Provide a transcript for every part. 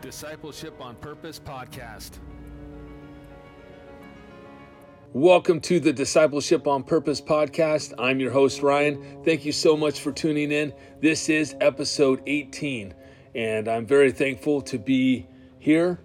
Discipleship on Purpose podcast. Welcome to the Discipleship on Purpose podcast. I'm your host, Ryan. Thank you so much for tuning in. This is episode 18, and I'm very thankful to be here.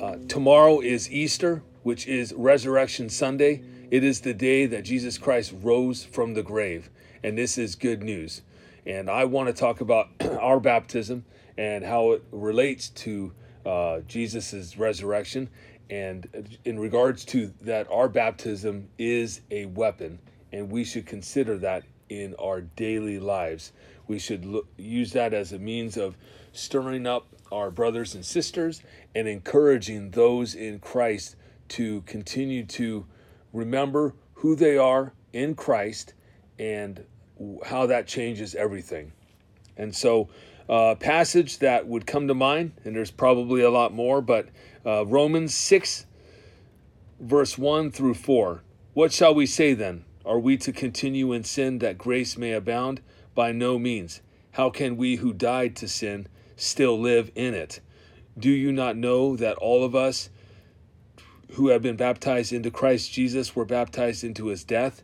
Uh, tomorrow is Easter, which is Resurrection Sunday. It is the day that Jesus Christ rose from the grave, and this is good news. And I want to talk about our baptism and how it relates to uh, Jesus' resurrection. And in regards to that, our baptism is a weapon, and we should consider that in our daily lives. We should look, use that as a means of stirring up our brothers and sisters and encouraging those in Christ to continue to remember who they are in Christ and how that changes everything. And so, uh, passage that would come to mind, and there's probably a lot more, but uh, Romans 6, verse 1 through 4. What shall we say then? Are we to continue in sin that grace may abound? By no means. How can we who died to sin still live in it? Do you not know that all of us who have been baptized into Christ Jesus were baptized into his death?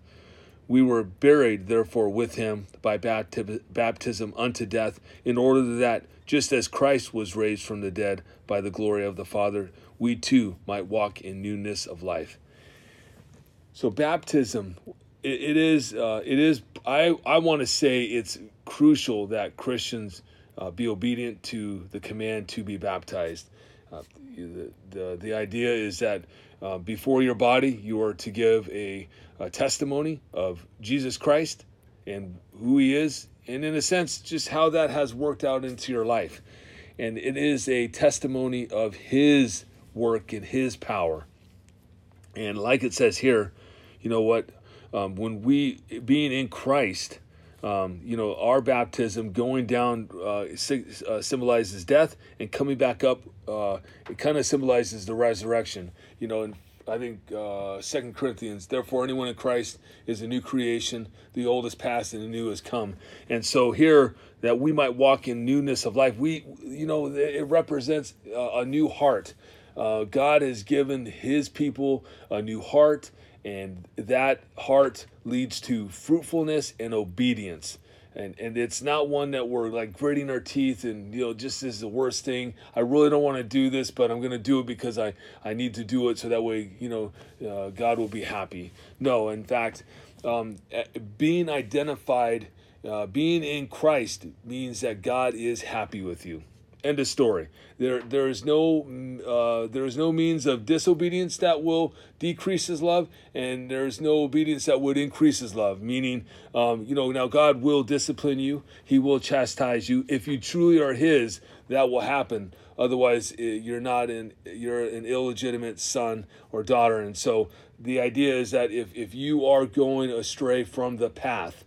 We were buried, therefore, with him by baptism unto death, in order that, just as Christ was raised from the dead by the glory of the Father, we too might walk in newness of life. So, baptism, it, it is, uh, it is. I, I want to say it's crucial that Christians uh, be obedient to the command to be baptized. Uh, the, the, the idea is that uh, before your body, you are to give a, a, testimony of Jesus Christ and who He is, and in a sense, just how that has worked out into your life. And it is a testimony of His work and His power. And like it says here, you know what? Um, when we, being in Christ, um, you know, our baptism going down uh, uh, symbolizes death, and coming back up, uh, it kind of symbolizes the resurrection. You know, I think uh, Second Corinthians. Therefore, anyone in Christ is a new creation; the old is past, and the new has come. And so here, that we might walk in newness of life. We, you know, it represents a new heart. Uh, God has given His people a new heart and that heart leads to fruitfulness and obedience and and it's not one that we're like gritting our teeth and you know just is the worst thing. I really don't want to do this but i'm going to do it because i i need to do it so that way you know uh, god will be happy. No in fact um, being identified uh, being in christ means that god is happy with you End of story. There, there is no, uh, there is no means of disobedience that will decrease His love, and there is no obedience that would increase His love. Meaning, um, you know, now God will discipline you. He will chastise you. If you truly are His, that will happen. Otherwise, you're not an, you're an illegitimate son or daughter. And so, the idea is that if if you are going astray from the path,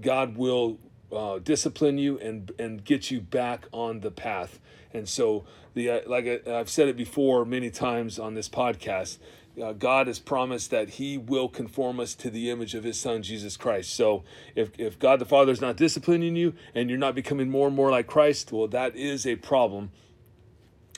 God will uh, discipline you and and get you back on the path. And so the uh, like I, have said it before many times on this podcast. Uh, God has promised that He will conform us to the image of His Son Jesus Christ. So, if, if God the Father is not disciplining you and you're not becoming more and more like Christ, well, that is a problem.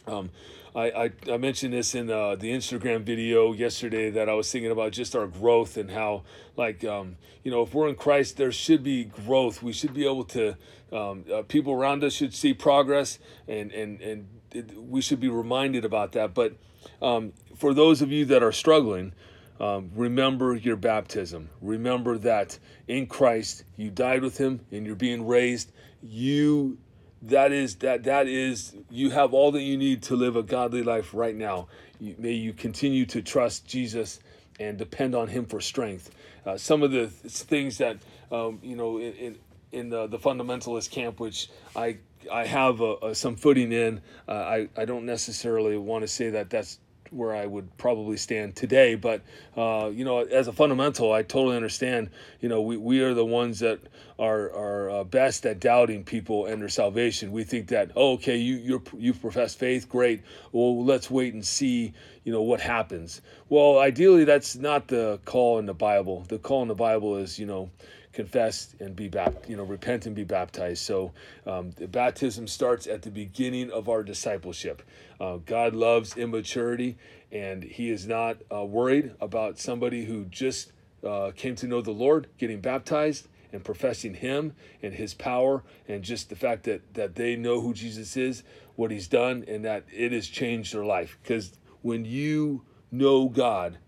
Um, I, I, I, mentioned this in uh, the Instagram video yesterday that I was thinking about just our growth and how, like, um, you know, if we're in Christ, there should be growth. We should be able to, um, uh, people around us should see progress and, and, and it, we should be reminded about that. But um, for those of you that are struggling, um, remember your baptism. Remember that in Christ you died with Him and you're being raised. You that is that that is you have all that you need to live a godly life right now. You, may you continue to trust jesus and depend on him for strength. Uh, some of the things that um, you know in, in, in the, the fundamentalist camp which i i have a, a, some footing in uh, i i don't necessarily want to say that that's where I would probably stand today. But uh, you know, as a fundamental, I totally understand. You know, we, we are the ones that are are uh, best at doubting people and their salvation. We think that oh, okay, you you you profess faith, great. Well, let's wait and see. You know what happens. Well, ideally, that's not the call in the Bible. The call in the Bible is you know confess and be baptized, you know, repent and be baptized. So um, the baptism starts at the beginning of our discipleship. Uh, God loves immaturity, and He is not uh, worried about somebody who just uh, came to know the Lord getting baptized and professing Him and His power, and just the fact that that they know who Jesus is, what He's done, and that it has changed their life. Because when you know God,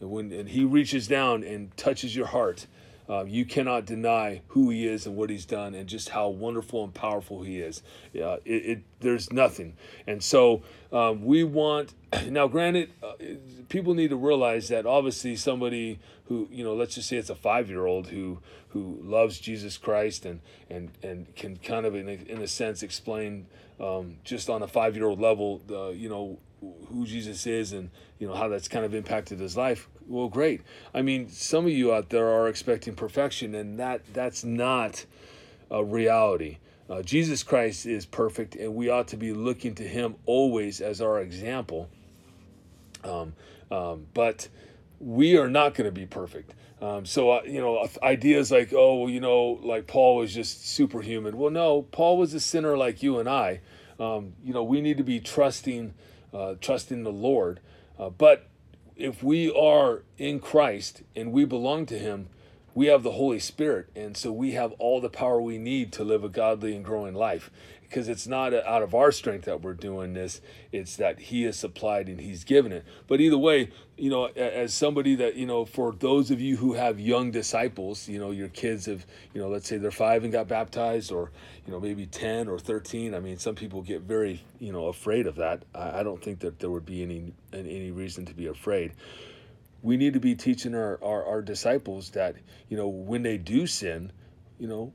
when and He reaches down and touches your heart, uh, you cannot deny who He is and what He's done, and just how wonderful and powerful He is. Uh, it, it, there's nothing, and so um, we want. Now, granted, uh, people need to realize that obviously somebody who you know, let's just say it's a five year old who who loves Jesus Christ and and and can kind of in a, in a sense explain um, just on a five year old level, uh, you know who Jesus is and you know how that's kind of impacted his life. Well, great. I mean, some of you out there are expecting perfection, and that that's not a reality. Uh, Jesus Christ is perfect, and we ought to be looking to Him always as our example. Um, um, but we are not going to be perfect. Um, so uh, you know, ideas like, oh, you know, like Paul was just superhuman. Well, no, Paul was a sinner like you and I. Um, you know, we need to be trusting uh, trust in the Lord. Uh, but if we are in Christ and we belong to Him, we have the Holy Spirit. And so we have all the power we need to live a godly and growing life because it's not out of our strength that we're doing this it's that he has supplied and he's given it. But either way you know as somebody that you know for those of you who have young disciples you know your kids have you know let's say they're five and got baptized or you know maybe 10 or 13 i mean some people get very you know afraid of that. I, don't think that there would be any any reason to be afraid. We need to be teaching our, our, our disciples that you know when they do sin you know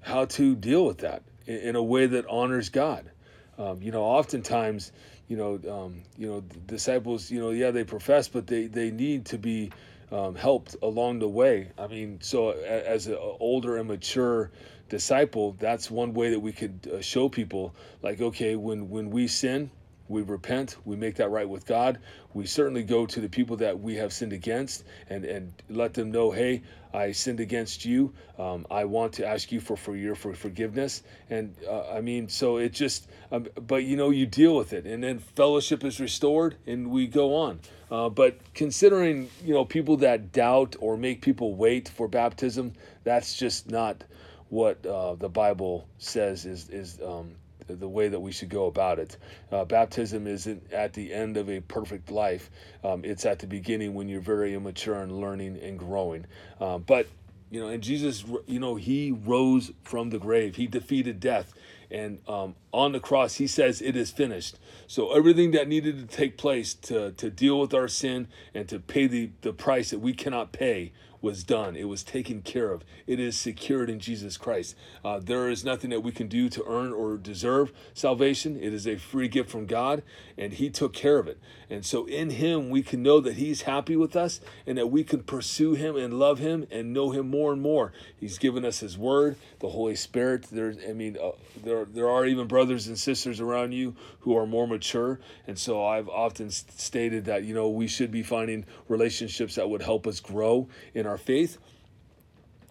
how to deal with that in, a way that honors God. Um, you know, oftentimes, you know, um, you know, disciples, you know, yeah, they profess, but they they need to be um, helped along the way. I mean, so as an older and mature disciple, that's one way that we could uh, show people, like, okay, when when we sin, we repent, we make that right with God. We certainly go to the people that we have sinned against and, and let them know, hey, I sinned against you. Um, I want to ask you for, for your for forgiveness. And uh, I mean, so it just, um, but you know, you deal with it. And then fellowship is restored and we go on. Uh, but considering, you know, people that doubt or make people wait for baptism, that's just not what uh, the Bible says is, is um, the way that we should go about it. Uh, baptism isn't at the end of a perfect life, um, it's at the beginning when you're very immature and learning and growing. Uh, but you know, and Jesus, you know, he rose from the grave. He defeated death. And um, on the cross, he says, It is finished. So everything that needed to take place to, to deal with our sin and to pay the, the price that we cannot pay was done. It was taken care of. It is secured in Jesus Christ. Uh, there is nothing that we can do to earn or deserve salvation. It is a free gift from God, and He took care of it. And so in Him, we can know that He's happy with us and that we can pursue Him and love Him and know Him more and more. He's given us His Word, the Holy Spirit. There's, I mean, uh, there, there are even brothers and sisters around you who are more mature. And so I've often stated that, you know, we should be finding relationships that would help us grow in our faith,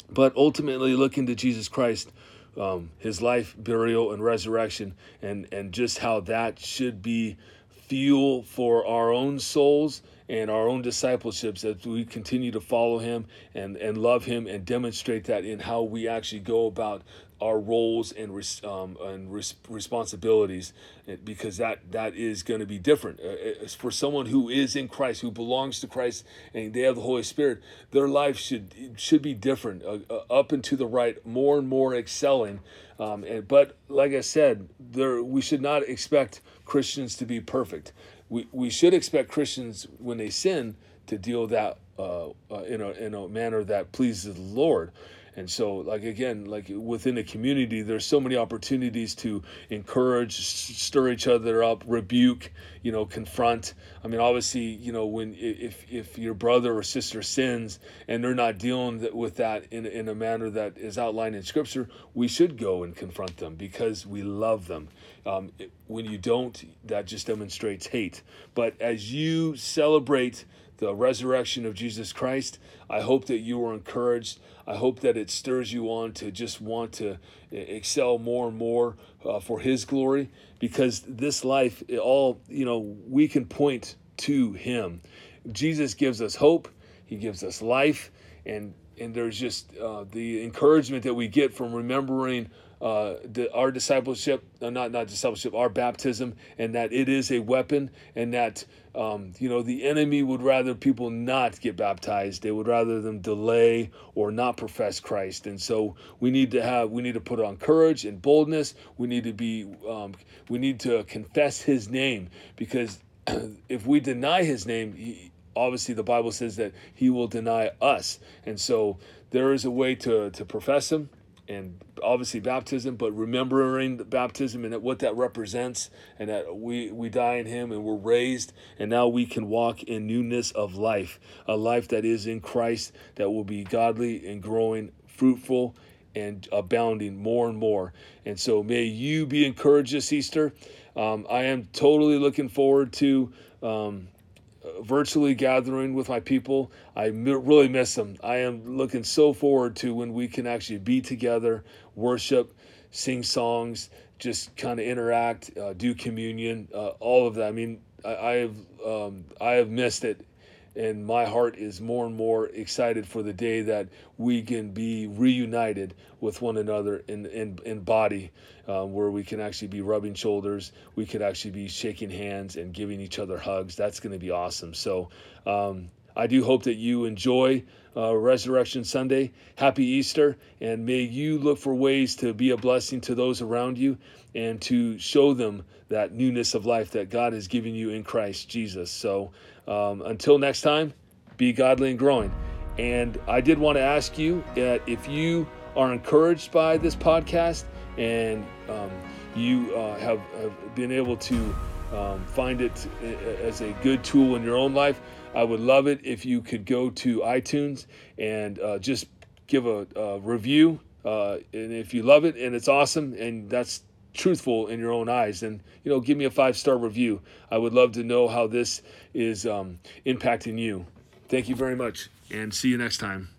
but ultimately looking to Jesus Christ, um, his life, burial, and resurrection, and, and just how that should be fuel for our own souls and our own discipleships as we continue to follow him and, and love him and demonstrate that in how we actually go about our roles and res, um, and res, responsibilities eh, because that that is going to be different. Uh, for someone who is in Christ who belongs to Christ and they have the Holy Spirit their life should should be different uh, uh, up and to the right more and more excelling. Um, and, but like I said there we should not expect Christians to be perfect we, we should expect Christians when they sin to deal that uh, uh, in, a, in a manner that pleases the Lord. And so, like again, like within a community, there's so many opportunities to encourage, stir each other up, rebuke, you know, confront. I mean, obviously, you know, when if if your brother or sister sins and they're not dealing with that in in a manner that is outlined in Scripture, we should go and confront them because we love them. Um, when you don't, that just demonstrates hate. But as you celebrate the resurrection of Jesus Christ. I hope that you are encouraged. I hope that it stirs you on to just want to excel more and more uh, for His glory because this life, all, you know, we can point to Him. Jesus gives us hope, He gives us life, and and there's just uh, the encouragement that we get from remembering uh, the, our discipleship, uh, not not discipleship, our baptism, and that it is a weapon, and that um, you know the enemy would rather people not get baptized. They would rather them delay or not profess Christ, and so we need to have we need to put on courage and boldness. We need to be um, we need to confess His name because if we deny His name. He, obviously the Bible says that he will deny us. And so there is a way to, to profess him and obviously baptism, but remembering the baptism and what that represents, and that we, we die in Him and we're raised, and now we can walk in newness of life, a life that is in Christ that will be godly and growing, fruitful, and abounding more and more. And so may you be encouraged this Easter. Um, I am totally looking forward to. Um, virtually gathering with my people. I really miss them. I am looking so forward to when we can actually be together, worship, sing songs, just kind of interact, uh, do communion, uh, all of that. I mean, I, I have um, I have missed it and my heart is more and more excited for the day that we can be reunited with one another in in, in body, um, where we can actually be rubbing shoulders, we could actually be shaking hands and giving each other hugs. That's going to be awesome. So. Um, I do hope that you enjoy uh, Resurrection Sunday. Happy Easter, and may you look for ways to be a blessing to those around you and to show them that newness of life that God has given you in Christ Jesus. So um, until next time, be godly and growing. And I did want to ask you that if you are encouraged by this podcast and um, you uh, have, have, been able to um, find it as a good tool in your own life, I would love it if you could go to iTunes and uh, just give a, a review. Uh, and if you love it and it's awesome and that's truthful in your own eyes, then you know, give me a five star review. I would love to know how this is um, impacting you. Thank you very much, and see you next time.